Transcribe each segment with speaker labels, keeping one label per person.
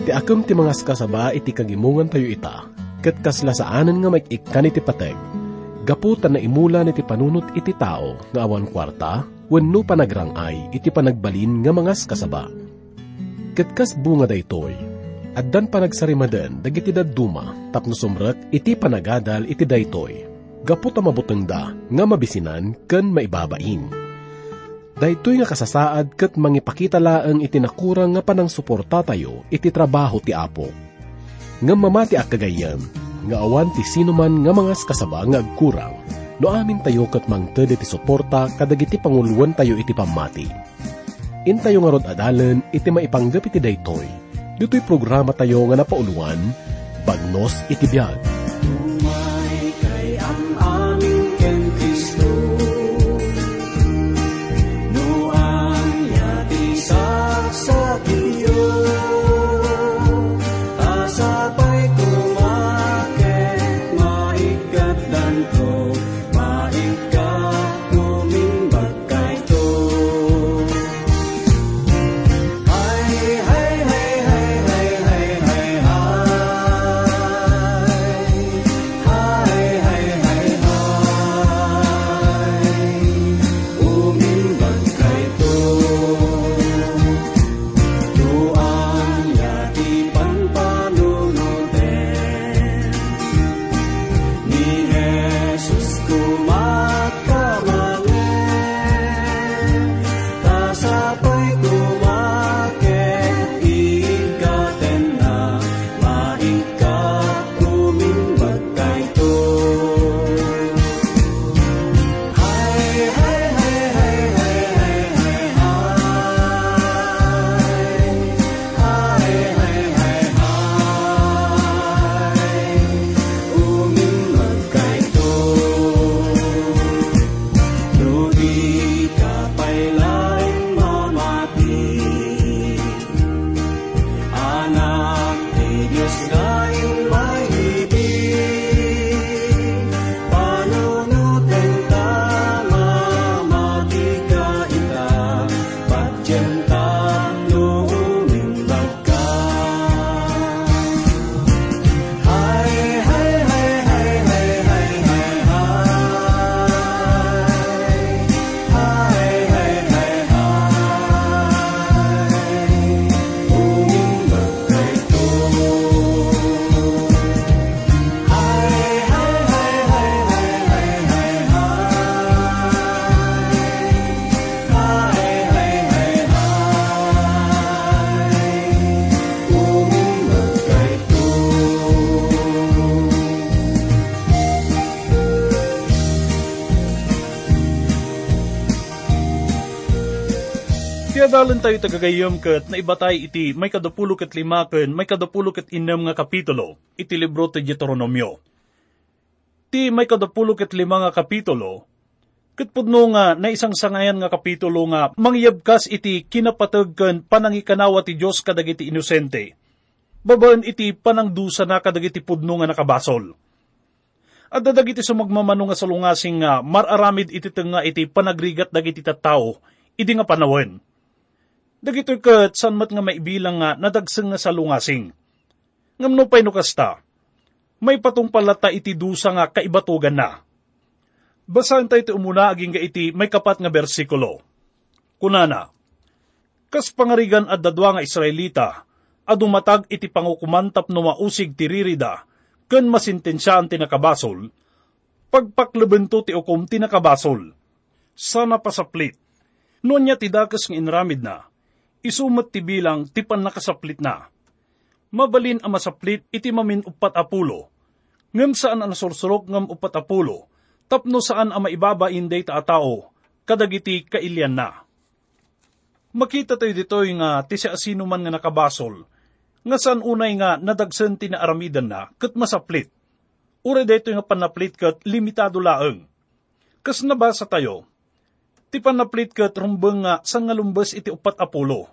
Speaker 1: Ti akam ti mga kasaba iti kagimungan tayo ita, kat kaslasaanan nga may ikan iti pateg, gaputan na imula iti panunot iti tao nga awan kwarta, wenno panagrangay iti panagbalin nga mga kasaba. Kat kas bunga daytoy, addan panagsarimaden dagiti dadduma tapno sumrek iti panagadal iti daytoy. Gaputa mabutengda nga mabisinan ken maibabain Daytoy nga kasasaad ket mangipakita laeng iti nakurang nga panang suporta tayo iti trabaho ti Apo. Nga mamati ak kagayan, nga awan ti sinuman nga mga kasaba nga agkurang, no amin tayo ket mangted iti suporta kadagiti panguluan tayo iti pamati. Intayo nga rod adalan iti maipanggap iti daytoy, dito'y programa tayo nga napauluan, Bagnos iti
Speaker 2: Tiadalan tayo tagagayom kat na ibatay iti may kadapulo kat lima ken may kadapulo kat inam nga kapitulo, iti libro ti Deuteronomio. Ti may kadapulo kat lima nga kapitulo, kat pudno nga na isang sangayan nga kapitulo nga mangyabkas iti kinapatag ken panangikanawa ti Diyos kadagiti inosente. Babaan iti panangdusa na kadagiti pudno nga nakabasol. At dadagiti sumagmamano nga salungasing nga mararamid iti nga iti panagrigat dagiti tattao, idi nga panawen Dagitoy kat san mat nga maibilang nga nadagseng nga salungasing. Ngamno pa'y no kasta, may patong palata iti dusa nga kaibatugan na. Basahan tayo iti umuna aging ga iti may kapat nga bersikulo. Kunana, kas pangarigan at dadwa nga Israelita, adumatag iti pangukumantap no mausig tiririda, ken masintensyaan tinakabasol, pagpaklabento ti ukom tinakabasol. Sana pasaplit. Noon niya tidakas ng inramid na, isumat ti bilang ti pan nakasaplit na. Mabalin ang masaplit iti mamin upat apulo. Ngam saan ang sursurok ngam upat apulo, tapno saan ang maibaba inday ta tao, kadagiti kailyan na. Makita tayo dito nga ti siya sino man nga nakabasol, nga saan unay nga nadagsan ti na aramidan na, kat masaplit. Ure dito nga panaplit kat limitado laeng. Kas nabasa tayo, ti panaplit kat rumbeng nga sang ngalumbas iti upat apulo.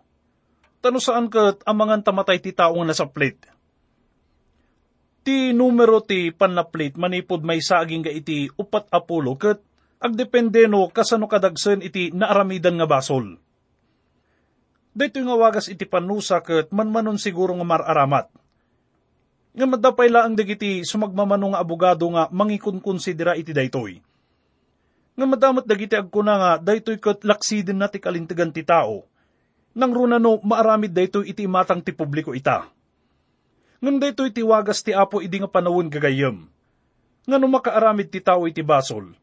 Speaker 2: Tano saan kat amangan tamatay ti tao nga nasaplit. Ti numero ti panaplit manipod may saging ga iti upat apulo kat agdepende no kasano kadagsen iti naaramidan nga basol. Dito nga wagas iti panusa ket manmanon siguro nga mararamat. Nga madapay laang dagiti sumagmamano nga abogado nga mangikon-konsidera iti daytoy. Nga madamat dagiti agkuna nga daytoy ket laksidin na ti kalintigan ti tao. Nang runano maaramid daytoy iti matang ti publiko ita. Ngam daytoy ti wagas ti apo idi nga panawon gagayem. Nga no makaaramid ti tao iti basol.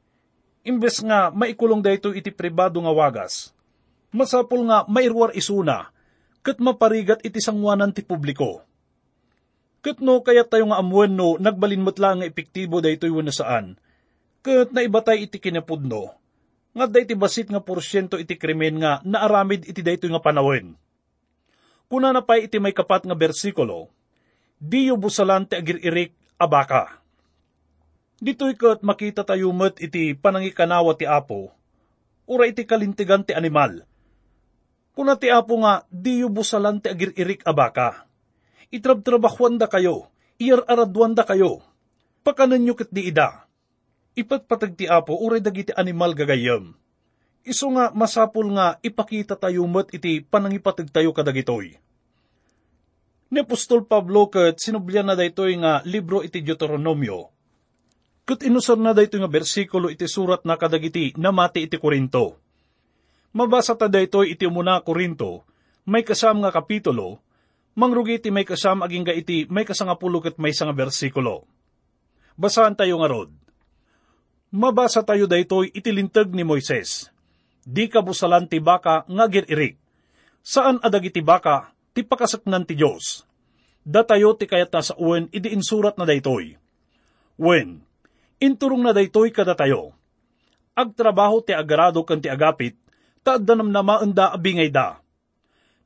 Speaker 2: Imbes nga maikulong daytoy iti pribado nga wagas masapul nga mairwar isuna, kat maparigat iti sangwanan ti publiko. Kat no kaya tayo nga amuan no nagbalinmot lang nga epektibo daytoy wano saan, kat naibatay iti kinapudno, nga day ti basit nga porsyento iti krimen nga naaramid iti daytoy nga panawin. Kuna na pa iti may kapat nga bersikulo, di busalan ti agiririk abaka. Dito'y kat makita tayo met iti panangikanawa ti apo, ura iti kalintigan ti animal, Kuna ti apo nga, di busalan ti agiririk abaka. Itrab-trabakwan da kayo, iyar-aradwan da kayo. Pakanan nyo kat di ida. Ipatpatag ti apo, uray dagiti animal gagayam. Iso nga masapul nga ipakita tayo mat iti panangipatag tayo kadagitoy. Ni Apostol Pablo kat sinublyan na daytoy nga libro iti Deuteronomio. Kat inusar na daytoy nga bersikulo iti surat na kadagiti na mati iti Korinto Mabasa ta daytoy iti umuna Korinto, may kasam nga kapitulo, mangrugi iti may kasam aging iti may kasangapulo ket may nga bersikulo. Basaan tayo nga rod. Mabasa tayo daytoy iti lintag ni Moises. Di ka busalan ti baka nga giririk. Saan adag iti baka ti pakasaknan ti Diyos. Datayo ti kayat na sa uwen idi insurat na daytoy. Wen, inturong na daytoy kada tayo. Agtrabaho ti agarado kan ti agapit, taaddanam na maanda abingay da.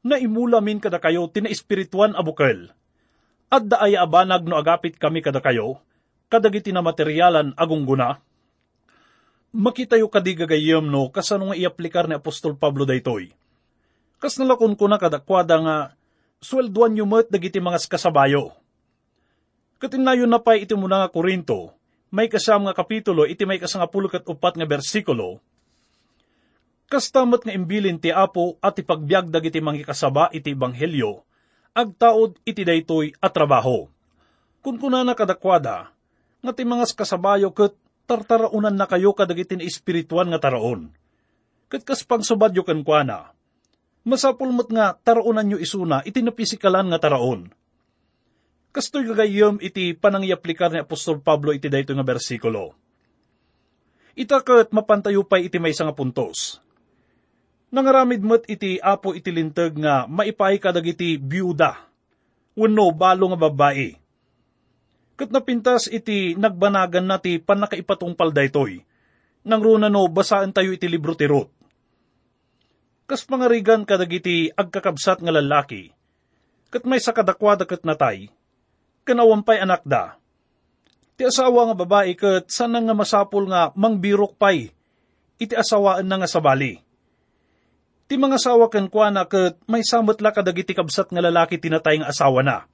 Speaker 2: Na imula min kada kayo tina espirituan abukel. At da ay abanag no agapit kami kada kayo, kadagiti na materyalan agong guna. Makita yu kadigagayam no kasano nga iaplikar ni Apostol Pablo daytoy. Kas nalakon ko na kadakwada nga swelduan yu met dagiti mga kasabayo. Katinayon na pa iti muna nga Korinto, may kasam nga kapitulo iti may kasangapulo kat upat nga bersikulo, Kastamat nga imbilin ti Apo at ipagbiag dagiti mangikasaba iti Ebanghelyo, agtaod iti daytoy at trabaho. Kun kuna na kadakwada, nga ti mga kasabayo ket tartaraunan na kayo kadagiti ni espirituan nga taraon. Ket kas pangsubadyo ken kuana, masapulmot nga taraunan nyo isuna iti napisikalan nga taraon. Kastoy gagayom iti panangyaplikar ni Apostol Pablo iti dayto nga bersikulo. Itakat mapantayo pa iti may nga puntos Nangaramid met iti apo iti lintag nga maipay kadag iti byuda, wano balo nga babae. Kat napintas iti nagbanagan na ti panakaipatungpal daytoy, nang runa no basaan tayo iti libro ti Ruth. Kas pangarigan kadag iti agkakabsat nga lalaki, kat may sakadakwada kat natay, kanawampay anak da. Ti asawa nga babae kat sanang nga masapul nga mangbirok pay, iti asawaan na nga sabali Ti mga asawa ken kuana ket may samot la kadagiti kabsat nga lalaki tinatay nga asawa na.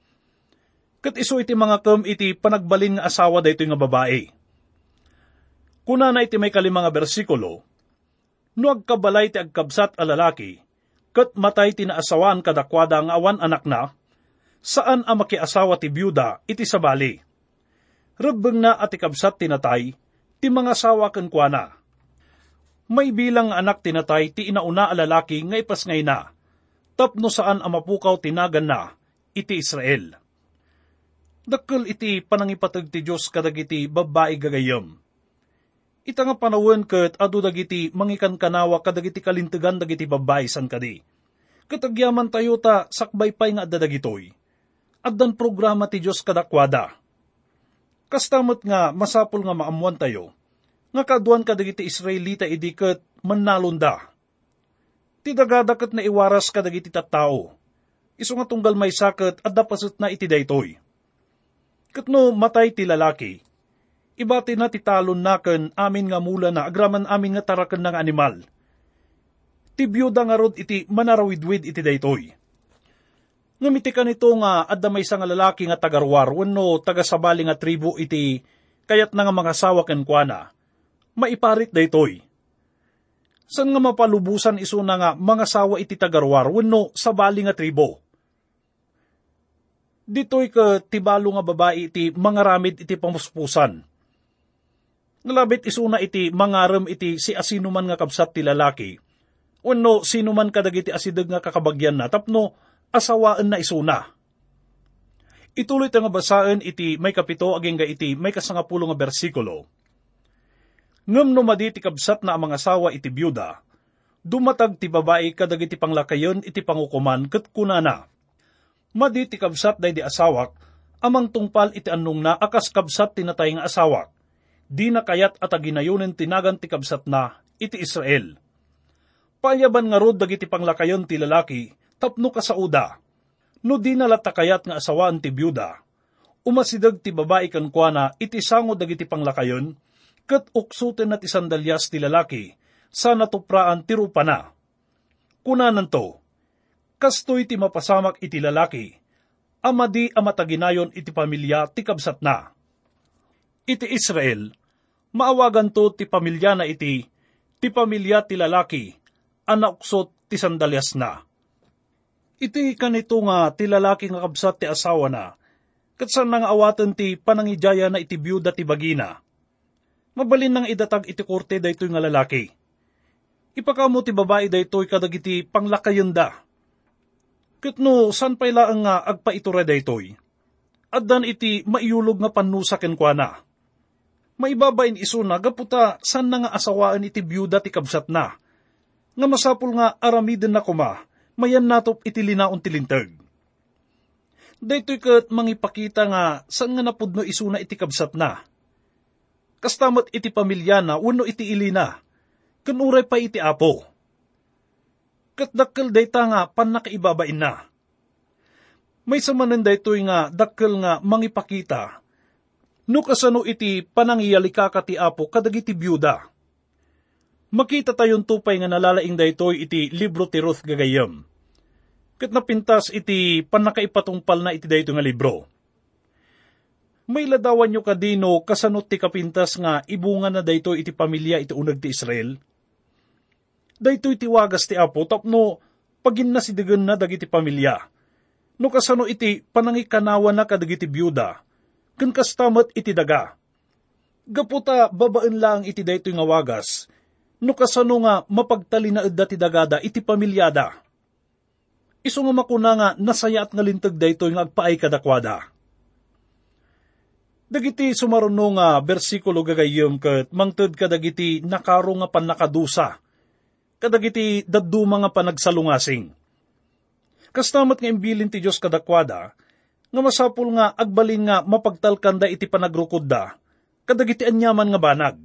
Speaker 2: Ket iso iti mga kem iti panagbalin nga asawa daytoy nga babae. Kuna na iti may kalima nga bersikulo, no agkabalay ti agkabsat a lalaki, ket matay tinaasawan kadakwada nga awan anak na, saan ang makiasawa ti byuda iti sabali. Rabbeng na at ikabsat tinatay, ti mga asawa ken kuana may bilang anak tinatay ti inauna a lalaki nga ipas ngay na, tapno saan ang mapukaw tinagan na, iti Israel. Dakkel iti panangipatag ti Diyos kadag iti babae gagayam. Ita nga panawin ket adu dagiti mangikan kanawa kadag iti kalintegan dagiti babae san kadi. Katagyaman tayo ta sakbay pay nga adadagitoy. Addan programa ti Diyos kadakwada. Kastamot nga masapul nga maamuan tayo, nga kaduan kadagiti Israelita idikat manalunda. Ti dagadakat na iwaras kadagiti tattao. Iso nga tunggal may sakat at dapasot na iti daytoy. Katno matay ti lalaki, na ti talon naken amin nga mula na agraman amin nga taraken ng animal. Ti byuda nga rod iti manarawidwid iti daytoy. Ngamiti ka nito nga adda may nga lalaki nga tagarwar wenno tagasabali nga tribo iti kayat na nga mga sawa ken kuana maiparit daytoy. San nga mapalubusan iso na nga mga sawa iti tagarwar wenno sa bali nga tribo. Dito'y ka tibalo nga babae iti mga ramid iti pamuspusan. Nalabit isuna iti mangaram iti si asino man nga kabsat ti lalaki. Wenno sino man kadagiti asideg nga kakabagyan na tapno asawaan na isuna. Ituloy nga basaan iti may kapito aging ga iti may kasangapulo nga bersikulo. Ngam no ti kabsat na ang mga asawa iti byuda, dumatag ti babae kadagiti panglakayon iti pangukuman ket kunana maditi kabsat day di asawak, amang tungpal iti anong na akas kabsat tinatay nga asawak. Di na kayat at aginayunin tinagan ti kabsat na iti Israel. Payaban nga rod dagiti panglakayon ti lalaki, tapno ka sa uda. No di nalatakayat nga asawaan ti byuda, umasidag ti babae kan kuana iti sango dagiti panglakayon, kat uksuten na ti sandalyas ti lalaki, sa natupraan ti rupa na. Kunanan to, kastoy ti mapasamak iti lalaki, amadi amataginayon iti pamilya ti kabsat na. Iti Israel, maawagan to ti pamilya na iti, ti pamilya ti lalaki, anauksot ti sandalyas na. Iti kanito nga ti lalaki nga kabsat ti asawa na, katsan nga awatan ti panangijaya na iti byuda ti bagina. Mabalin nang idatag iti korte daytoy nga lalaki. Ipakamo ti babae daytoy kadagiti panglakayon da Ket no, san pay laang nga agpaitura daytoy? Addan iti maiulog nga panusa ken kuana. Maibabain iso na gaputa san na nga asawaan iti byuda ti kabsat na. Nga masapul nga aramiden na kuma, mayan natop iti linaon ti lintag. Daytoy ket mangipakita nga san nga napudno isuna iti kabsat na. Kastamat iti pamilya na, wano iti ilina, kanuray pa iti apo kat dakkel dayta nga pan nakaibabain na. May samanan daytoy nga dakkel nga mangipakita, no kasano iti panangiyalika ka apo kadagiti byuda. Makita tayon tupay nga nalalaing daytoy iti libro ti Ruth gagayam. Kat napintas iti panakaipatungpal na iti dayto nga libro. May ladawan nyo kadino kasanot ti kapintas nga ibunga na dayto iti pamilya iti unag ti Israel daytoy tiwagas ti apo tapno pagin na si digan na dagiti pamilya. No kasano iti panangikanawa na kadagiti byuda, kan kastamat iti daga. Gaputa babaan lang iti daytoy nga wagas, no kasano nga mapagtali na edda ti dagada iti pamilyada. Iso nga makuna nga nasayat nga lintag daytoy nga agpaay kadakwada. Dagiti sumaruno nga bersikulo gagayom kat mangted kadagiti nakaro nga panakadusa kadagiti daddu mga panagsalungasing. Kastamat nga imbilin ti Diyos kadakwada, nga masapul nga agbalin nga mapagtalkanda iti panagrukod da, kadagiti anyaman nga banag.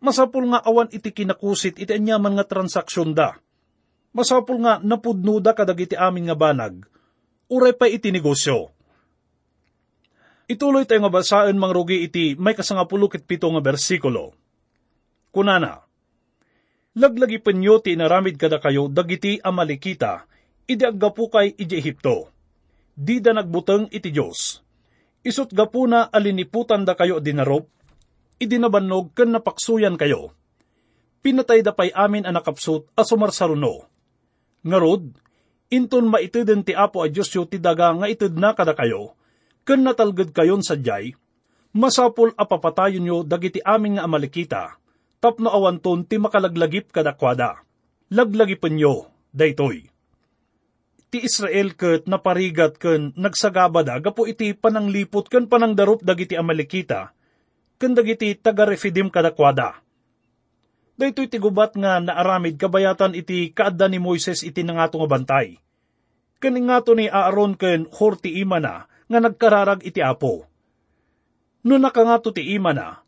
Speaker 2: Masapul nga awan iti kinakusit iti anyaman nga transaksyon da. Masapul nga napudno da kadagiti amin nga banag, uray pa iti negosyo. Ituloy tayo nga basaan mangrugi iti may kasangapulukit pito nga bersikulo. Kunana, Laglagi penyo ti inaramid kada kayo dagiti amalikita, idi aggapu kay iji Ehipto. Di da nagbuteng iti Diyos. Isut gapuna aliniputan da kayo dinarop, idinabannog ken napaksuyan kayo. Pinatay da pay amin ang nakapsut a sumarsaruno. Ngarod, inton maitiden ti apo a Diyos yu ti daga nga ited na kada kayo, ken natalged kayon sadyay, masapol apapatayon yo dagiti amin nga amalikita, tapno awanton ti makalaglagip kadakwada. Laglagipan nyo, daytoy. Ti Israel ket naparigat ken nagsagabada gapo iti pananglipot ken panangdarup dagiti Amalekita ken dagiti taga-refidim kadakwada. Daytoy ti gubat nga naaramid kabayatan iti kaadda ni Moises iti nangato nga bantay. Ken ngato ni Aaron ken Hor ti imana nga nagkararag iti apo. No nakangato ti imana,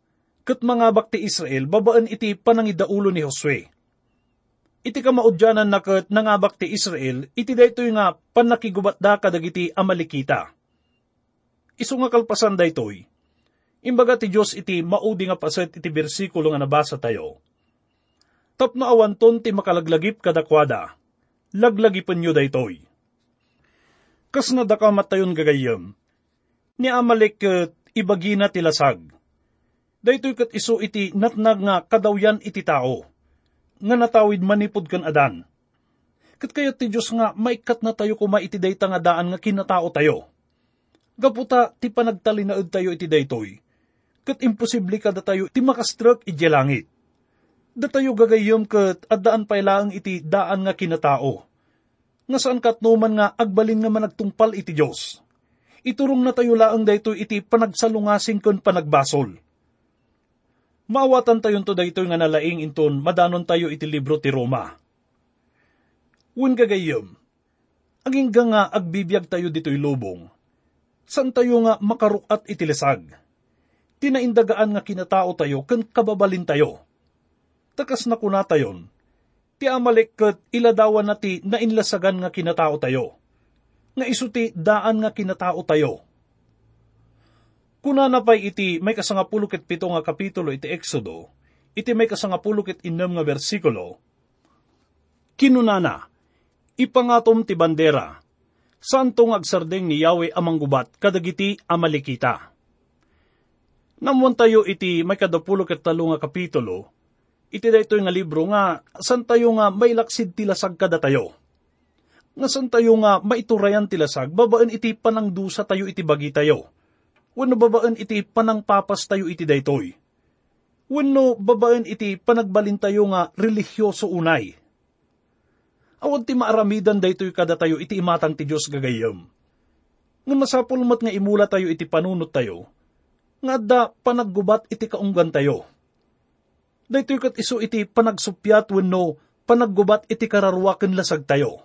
Speaker 2: kat mga bakti Israel babaan iti panangidaulo ni Josue. Iti kamaudyanan na kat nangabak ti Israel, iti daytoy nga panakigubat da kadagiti amalikita. Isu nga kalpasan daytoy, imbaga ti Diyos iti maudi nga paset iti bersikulo nga nabasa tayo. Tapno awanton ti makalaglagip kadakwada, laglagipan nyo daytoy. Kas nga da matayon gagayam, ni Amalek ibagina tilasag, daytoy kat iso iti natnag nga kadawyan iti tao. nga natawid manipod kan adan. Kat kayat ti Diyos nga maikat na tayo kuma iti dayta nga daan nga kinatao tayo. Gaputa ti panagtalinaod tayo iti daytoy. Kat imposible ka da tayo ti makastruk iti langit. Da tayo gagayom kat at daan pailaang iti daan nga kinatao. Nga saan kat numan nga agbalin nga managtungpal iti Diyos. Iturong na tayo laang daytoy iti panagsalungasing kon panagbasol. Maawatan tayon to daytoy nga nalaing inton madanon tayo iti libro ti Roma. Wen gagayom, aging nga agbibiyag tayo dito'y lubong, san tayo nga makarukat iti lisag. Tinaindagaan nga kinatao tayo, kan kababalin tayo. Takas na kuna tayon, ti amalik kat iladawan na ti nainlasagan nga kinatao tayo. Nga isuti daan nga kinatao tayo. Kuna na pa'y iti may kasangapulo ket pito nga kapitulo iti Exodo, iti may kasangapulo ket inam nga bersikulo, kinunana, ipangatom ti bandera, santong agsardeng ni Yahweh amang gubat kadagiti amalikita. Namuan tayo iti may kadapulo ket talo nga kapitulo, iti daytoy nga libro nga san tayo nga may laksid tilasag kada tayo. Nga san tayo nga maiturayan tilasag, babaan iti panangdusa tayo iti bagi tayo. Wano babaan iti panangpapas tayo iti daytoy. Wano babaan iti panagbalin tayo nga religyoso unay Awad ti maaramidan daytoy kada tayo iti imatang ti Diyos gagayam. Nga masapulmat nga imula tayo iti panunot tayo, nga da panaggubat iti kaunggan tayo. Daytoy kat iso iti panagsupyat wenno panaggubat iti kararwaken lasag tayo.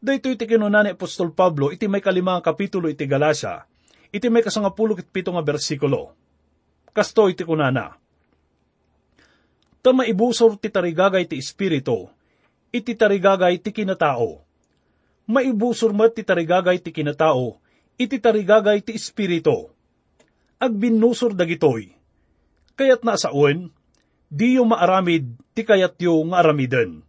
Speaker 2: Daytoy iti kinunan ni Apostol Pablo iti may kalimang kapitulo iti Galacia, iti may kasangapulo pito nga bersikulo. Kasto iti kunana. Tama ibusor ti tarigagay ti Espiritu, iti tarigagay ti kinatao. Maibusor mo ti tarigagay ti kinatao, iti tarigagay ti espiritu. Agbinusor dagitoy. Kayat na saun, di yung maaramid, ti kayat yung nga aramiden.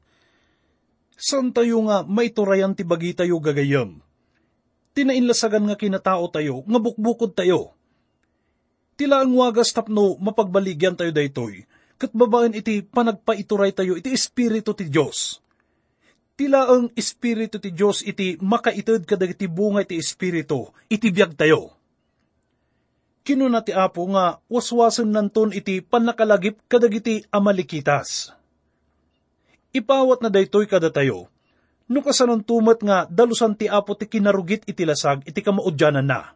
Speaker 2: San tayo nga maiturayan ti bagi tayo gagayam? Tinainlasagan nga kinatao tayo, nga bukbukod tayo. Tila ang wagas tapno mapagbaligyan tayo daytoy, kat babaen iti panagpaituray tayo iti espiritu ti Diyos tila ang Espiritu ti Diyos iti makaitid kadagiti bunga iti Espiritu, iti biyag tayo. Kinuna ti Apo nga waswasan nanton iti panakalagip kadagiti amalikitas. Ipawat na daytoy kada tayo, no kasanon tumat nga dalusan ti Apo ti kinarugit iti lasag iti kamaudyanan na.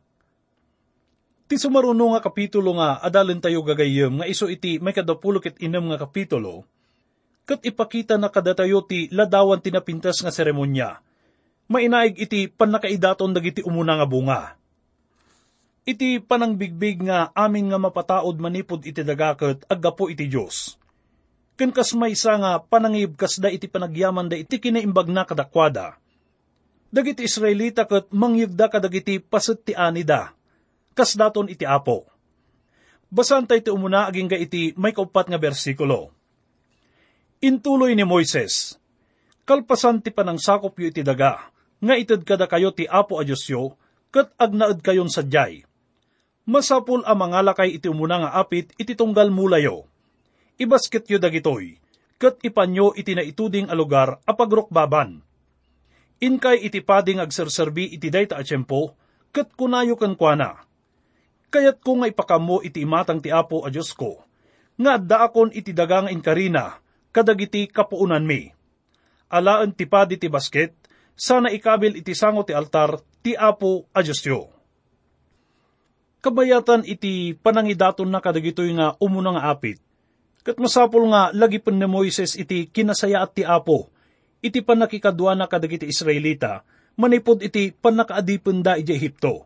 Speaker 2: Ti sumaruno nga kapitulo nga adalin tayo gagayem nga iso iti may kadapulok it inem nga kapitulo, kat ipakita na kadatayo ti ladawan tinapintas nga seremonya. Mainaig iti panakaidaton dagiti umuna nga bunga. Iti panangbigbig nga amin nga mapataod manipod iti dagaket aggapo iti Diyos. Ken kas maysa nga panangib kas da iti panagyaman da iti kinaimbag na kadakwada. Dagiti Israelita ket mangyigda kadagiti paset ti anida. Kas daton iti apo. Basan tayo ti umuna aging ga iti may kaupat nga bersikulo Intuloy ni Moises, kalpasan ti panang sakop yu iti daga, nga ited kada kayo ti apo a Diyos yo, kat agnaed kayon sadyay. Masapul ang mga lakay iti umuna nga apit iti tunggal mulayo. Ibasket yu dagitoy, kat ipanyo iti naituding a lugar baban. Inkay iti pading agserserbi iti dayta a tiyempo, kat kunayo kan kuana. Kayat ko nga ipakamo iti imatang ti apo a Diyos ko, nga daakon iti dagang inkarina, kadagiti kapuunan mi. Alaan ti padi ti basket, sana ikabil iti sango ti altar, ti apo a Diyosyo. Kabayatan iti panangidaton na kadagitoy nga umuna nga apit. Kat masapol nga lagi ni Moises iti kinasaya at ti apo, iti panakikadwa na kadagiti Israelita, manipod iti panakaadipon da iti Ehipto.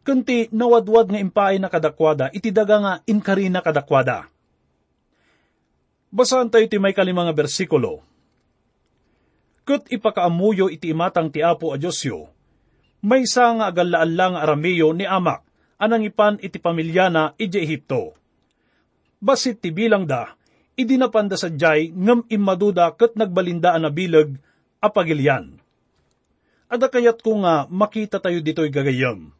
Speaker 2: Kunti nawadwad nga impay na kadakwada, iti daga nga inkarina kadakwada Basahan tayo ti may kalimang bersikulo. Kat ipakaamuyo iti imatang ti Apo a Diyosyo, may isa nga agalaan lang aramiyo ni Amak, anang ipan iti pamilyana iti Ehipto. Basit ti bilang da, idinapanda sa jay ngam imaduda kat nagbalinda na bilag apagilyan. Ada kayat ko nga makita tayo dito'y gagayam.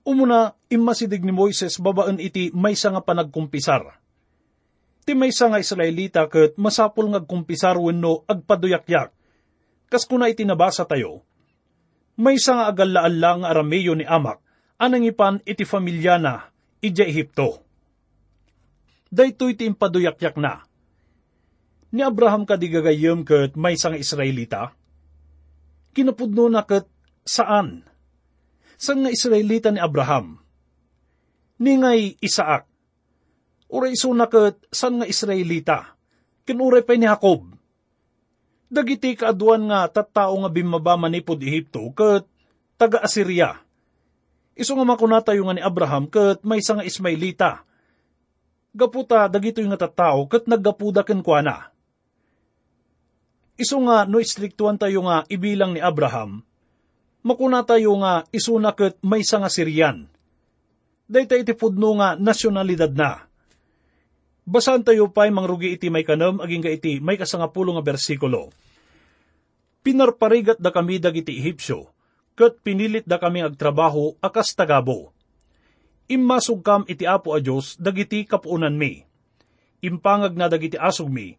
Speaker 2: Umuna, imasidig ni Moises babaan iti may nga panagkumpisar Ti may nga Israelita ket masapul nga kumpisar wenno agpaduyakyak. Kas kuna iti nabasa tayo, may nga agalaan lang arameyo ni Amak, anang ipan iti familya na, ija Ehipto. Dayto iti impaduyakyak na. Ni Abraham kadigagayem ket may nga Israelita? Kinapudno na ket saan? Sang nga Israelita ni Abraham? Ni ngay Isaak. Uray iso na ket san nga Israelita? Kinuray pa ni Jacob. Dagiti kaaduan nga tattao nga bimaba manipod Ehipto ket taga Assyria. Iso nga makunatayo nga ni Abraham ket may nga Ismailita. Gaputa dagito yung nga tattao ket naggapuda ken kuana. Iso nga no istriktuan tayo nga ibilang ni Abraham, makuna tayo nga isuna ket may nga Syrian. Dayta iti pudno nga nasyonalidad na. Basan tayo pa'y mangrugi iti may kanam, aging ga iti may kasangapulo nga bersikulo. Pinarparigat da kami dagiti Ehipsyo, kat pinilit da kami agtrabaho akas tagabo. Immasog kam iti apo a Diyos dagiti kapuunan mi. Impangag na dagiti asog mi,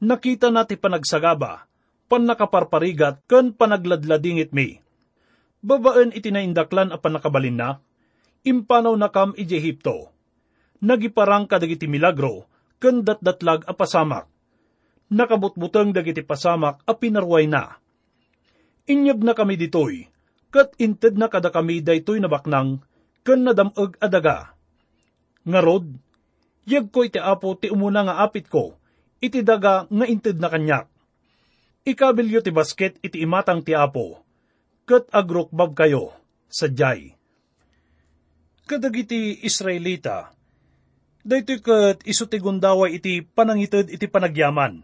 Speaker 2: nakita nati panagsagaba, pan nakaparparigat ken panagladladingit mi. Babaan iti naindaklan a panakabalin na, impanaw na kam iti Ehipto nagiparang kadagiti milagro, ken datdatlag a pasamak. Nakabutbuteng dagiti pasamak a pinarway na. Inyag na kami ditoy, kat inted na kada kami daytoy nabaknang, ken nadamag adaga. Ngarod, yag ko iti apo ti umuna nga apit ko, iti daga nga inted na kanyak. Ikabilyo ti basket iti imatang ti apo, kat agrokbab kayo, sadyay. Kadagiti Israelita, Daytoy kat iso ti gundaway iti panangited iti panagyaman.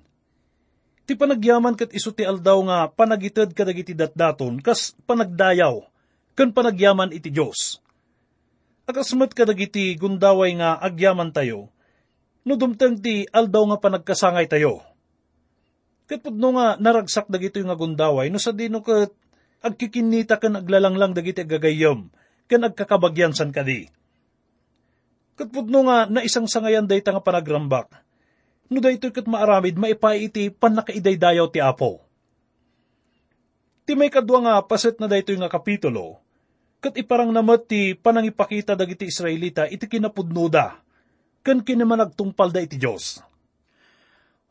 Speaker 2: Ti panagyaman kat iso ti aldaw nga panagited kadag iti datdaton kas panagdayaw, kan panagyaman iti Diyos. Akasmat kadag iti gundaway nga agyaman tayo, no dumteng ti aldaw nga panagkasangay tayo. Kat pudno nga naragsak dagito nga gundaway, no sa dino kat agkikinita kan aglalanglang dagiti agagayom, kan agkakabagyan san kadi Katpudno nga na isang sangayan day nga panagrambak. No day kat maaramid maipay iti panakaidaydayaw ti Apo. Ti may kadwa nga paset na daytoy nga kapitulo, kat iparang namat ti panangipakita dagiti Israelita iti kinapudnoda, kan kinamanagtungpal da iti Diyos.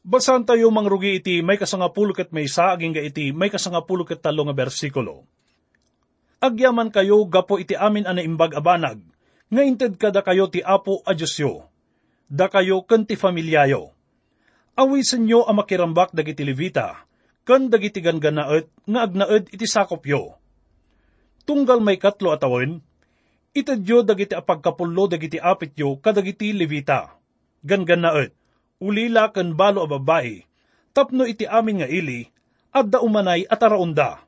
Speaker 2: Basan tayo mangrugi iti may kasangapulo kat may sa aging ga iti may kasangapulo kat talo nga bersikulo. Agyaman kayo gapo iti amin ana imbag abanag, nga inted kada kayo ti apo a Diyosyo, da kayo kan ti familyayo. Awisan nyo ang makirambak dagiti levita, kan dagiti ganganaet nga agnaed iti sakopyo. Tunggal may katlo atawin, itadyo dagiti apagkapullo dagiti apityo kadagiti levita. Ganganaet, ulila kan balo a babae, tapno iti amin nga ili, adda umanay at araunda.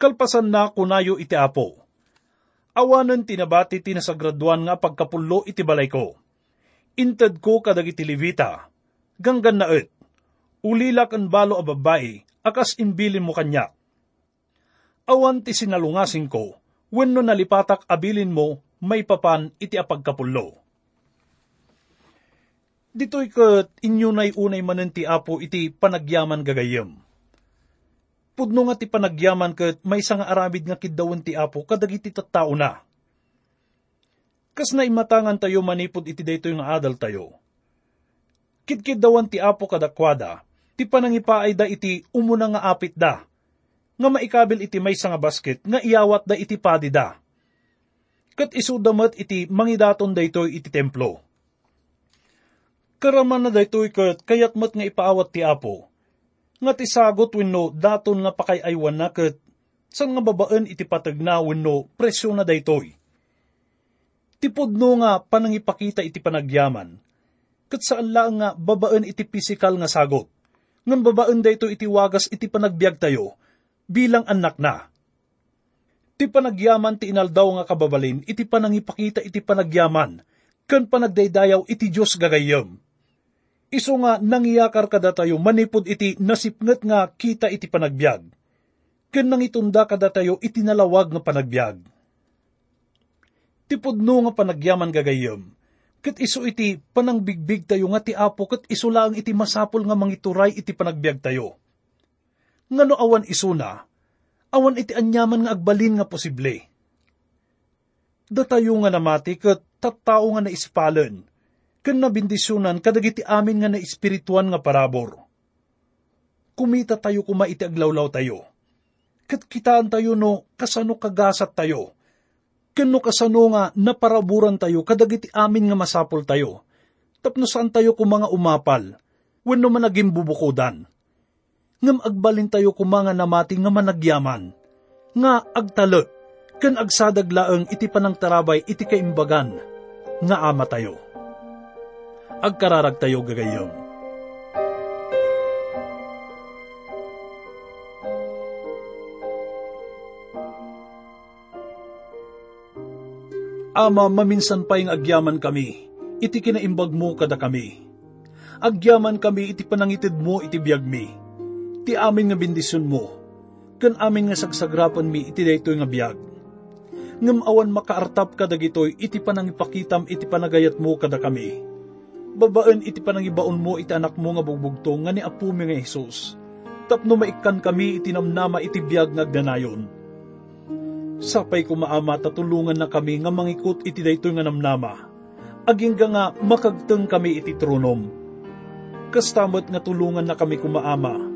Speaker 2: Kalpasan na kunayo iti apo awanan tinabati tinasagraduan nga pagkapullo iti balay ko. Inted ko kadagiti levita, ganggan na et, ulilak ang balo a babae, akas imbilin mo kanya. Awan ti sinalungasin ko, wenno nalipatak abilin mo, may papan iti apagkapullo. Dito'y kat inyo na'y unay manen ti apo iti panagyaman gagayem pudno nga ti panagyaman ket may nga aramid nga kiddawan ti apo kadagiti tattao na. Kas na imatangan tayo manipod iti daytoy nga adal tayo. Kidkidawan ti apo kadakwada, ti panangipaay da iti umuna nga apit da, nga maikabil iti may nga basket nga iyawat da iti padi da. Kat isudamat iti mangidaton daytoy iti templo. Karaman na daytoy kat kayatmat nga ipaawat ti apo, nga ti sagot wenno daton nga pakayaywan na ket san nga babaan iti patag na wenno presyo na daytoy. Tipod no nga panangipakita iti panagyaman, ket saan lang nga babaan iti pisikal nga sagot, ngan babaan dayto iti wagas iti panagbiag tayo, bilang anak na. Ti panagyaman ti inaldaw nga kababalin, iti panangipakita iti panagyaman, kan panagdaydayaw iti Diyos gagayam Iso nga nangyakar kada tayo manipod iti nasipnget nga kita iti panagbiag. Ken nang itunda kada tayo iti nalawag nga panagbiag. Tipod no nga panagyaman gagayom, Kat iso iti panangbigbig tayo nga ti apo, kat iso lang iti masapol nga mangituray iti panagbiag tayo. Ngano awan iso na, awan iti anyaman nga agbalin nga posible. Datayo nga namati kat tattao nga naispalan, kan nabindisunan kadagiti amin nga na espirituan nga parabor. Kumita tayo kuma iti aglawlaw tayo. Kat kitaan tayo no kasano kagasat tayo Kano kasano nga naparaburan tayo kadagiti amin nga masapol tayo. Tapno saan tayo kung mga umapal, wano man naging bubukudan. Ngam agbalin tayo kung mga namati nga managyaman. Nga agtalot, kan agsadaglaeng iti panang tarabay iti kaimbagan, nga ama tayo. Agkararag tayo gagayong Ama, maminsan pa yung agyaman kami, iti kinaimbag mo kada kami. Agyaman kami iti panangitid mo iti biyag mi. Ti amin nga bendisyon mo, kan amin nga sagsagrapan mi iti daytoy nga biyag. Ngam awan makaartap kada gitoy iti panangipakitam iti panagayat mo kada kami. Babaan iti panangibaon mo iti anak mo nga bugbugto nga ni Apo mi nga Jesus. Tapno maikan kami iti namnama iti biyag nga ganayon Sapay ko maama tatulungan na kami nga mangikot iti daytoy nga namnama. Aging nga makagteng kami iti tronom. Kastamot nga tulungan na kami kumaama.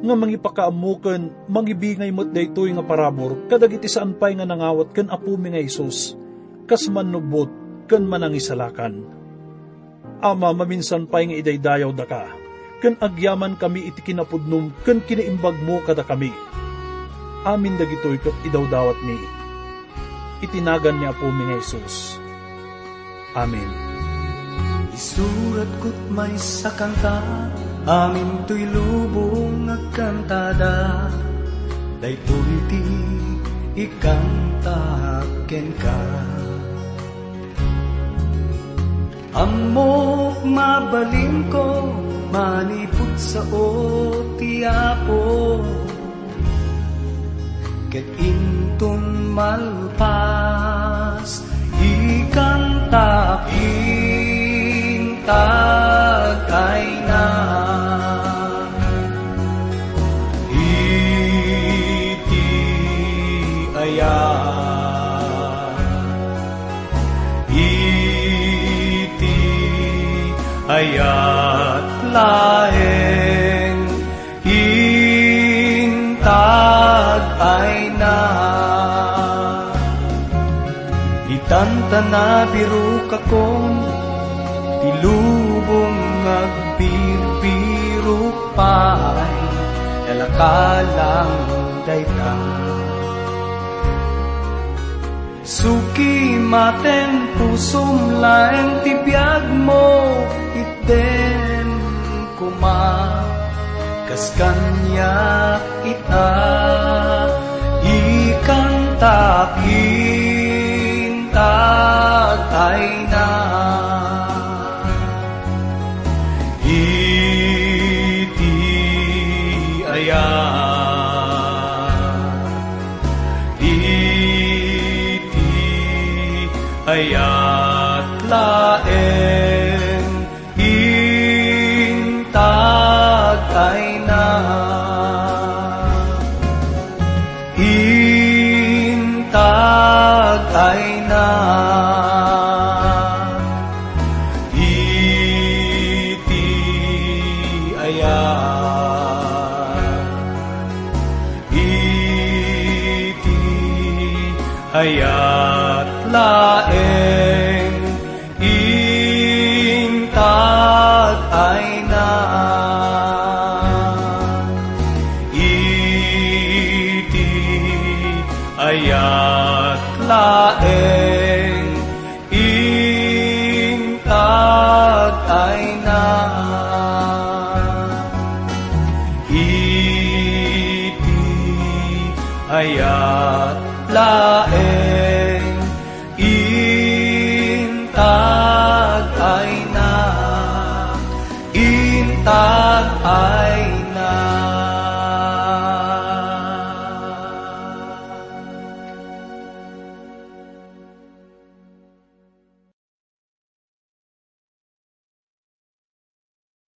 Speaker 2: Nga mangipakaamukan, mangibingay mo't daytoy nga parabor, kadag iti saan pay nga nangawat kan apo mi nga Isus, kas manubot, kan manangisalakan. Ama, maminsan pay nga idaydayaw da ka, kan agyaman kami iti kinapudnom, kan kinaimbag mo kada kami amin dagitoy kat idawdawat mi. Itinagan ni Apo mi nga Jesus. Amen.
Speaker 1: Isurat ko't may sakanta, amin to'y lubong agkantada. Daytoy ti ikanta ken ka. Amok mabalin ko, manipot sa o ti Apo ket intun malpas ikan takin tagay na iti aya iti ayat laeng intag ay Tantana biru kakon Tilubong agpirpiruk pay Dalakalang dayta Suki maten pusum laeng tibiyag mo iten kuma. Kas kanya ita ikan takin tatay na hayat laeng.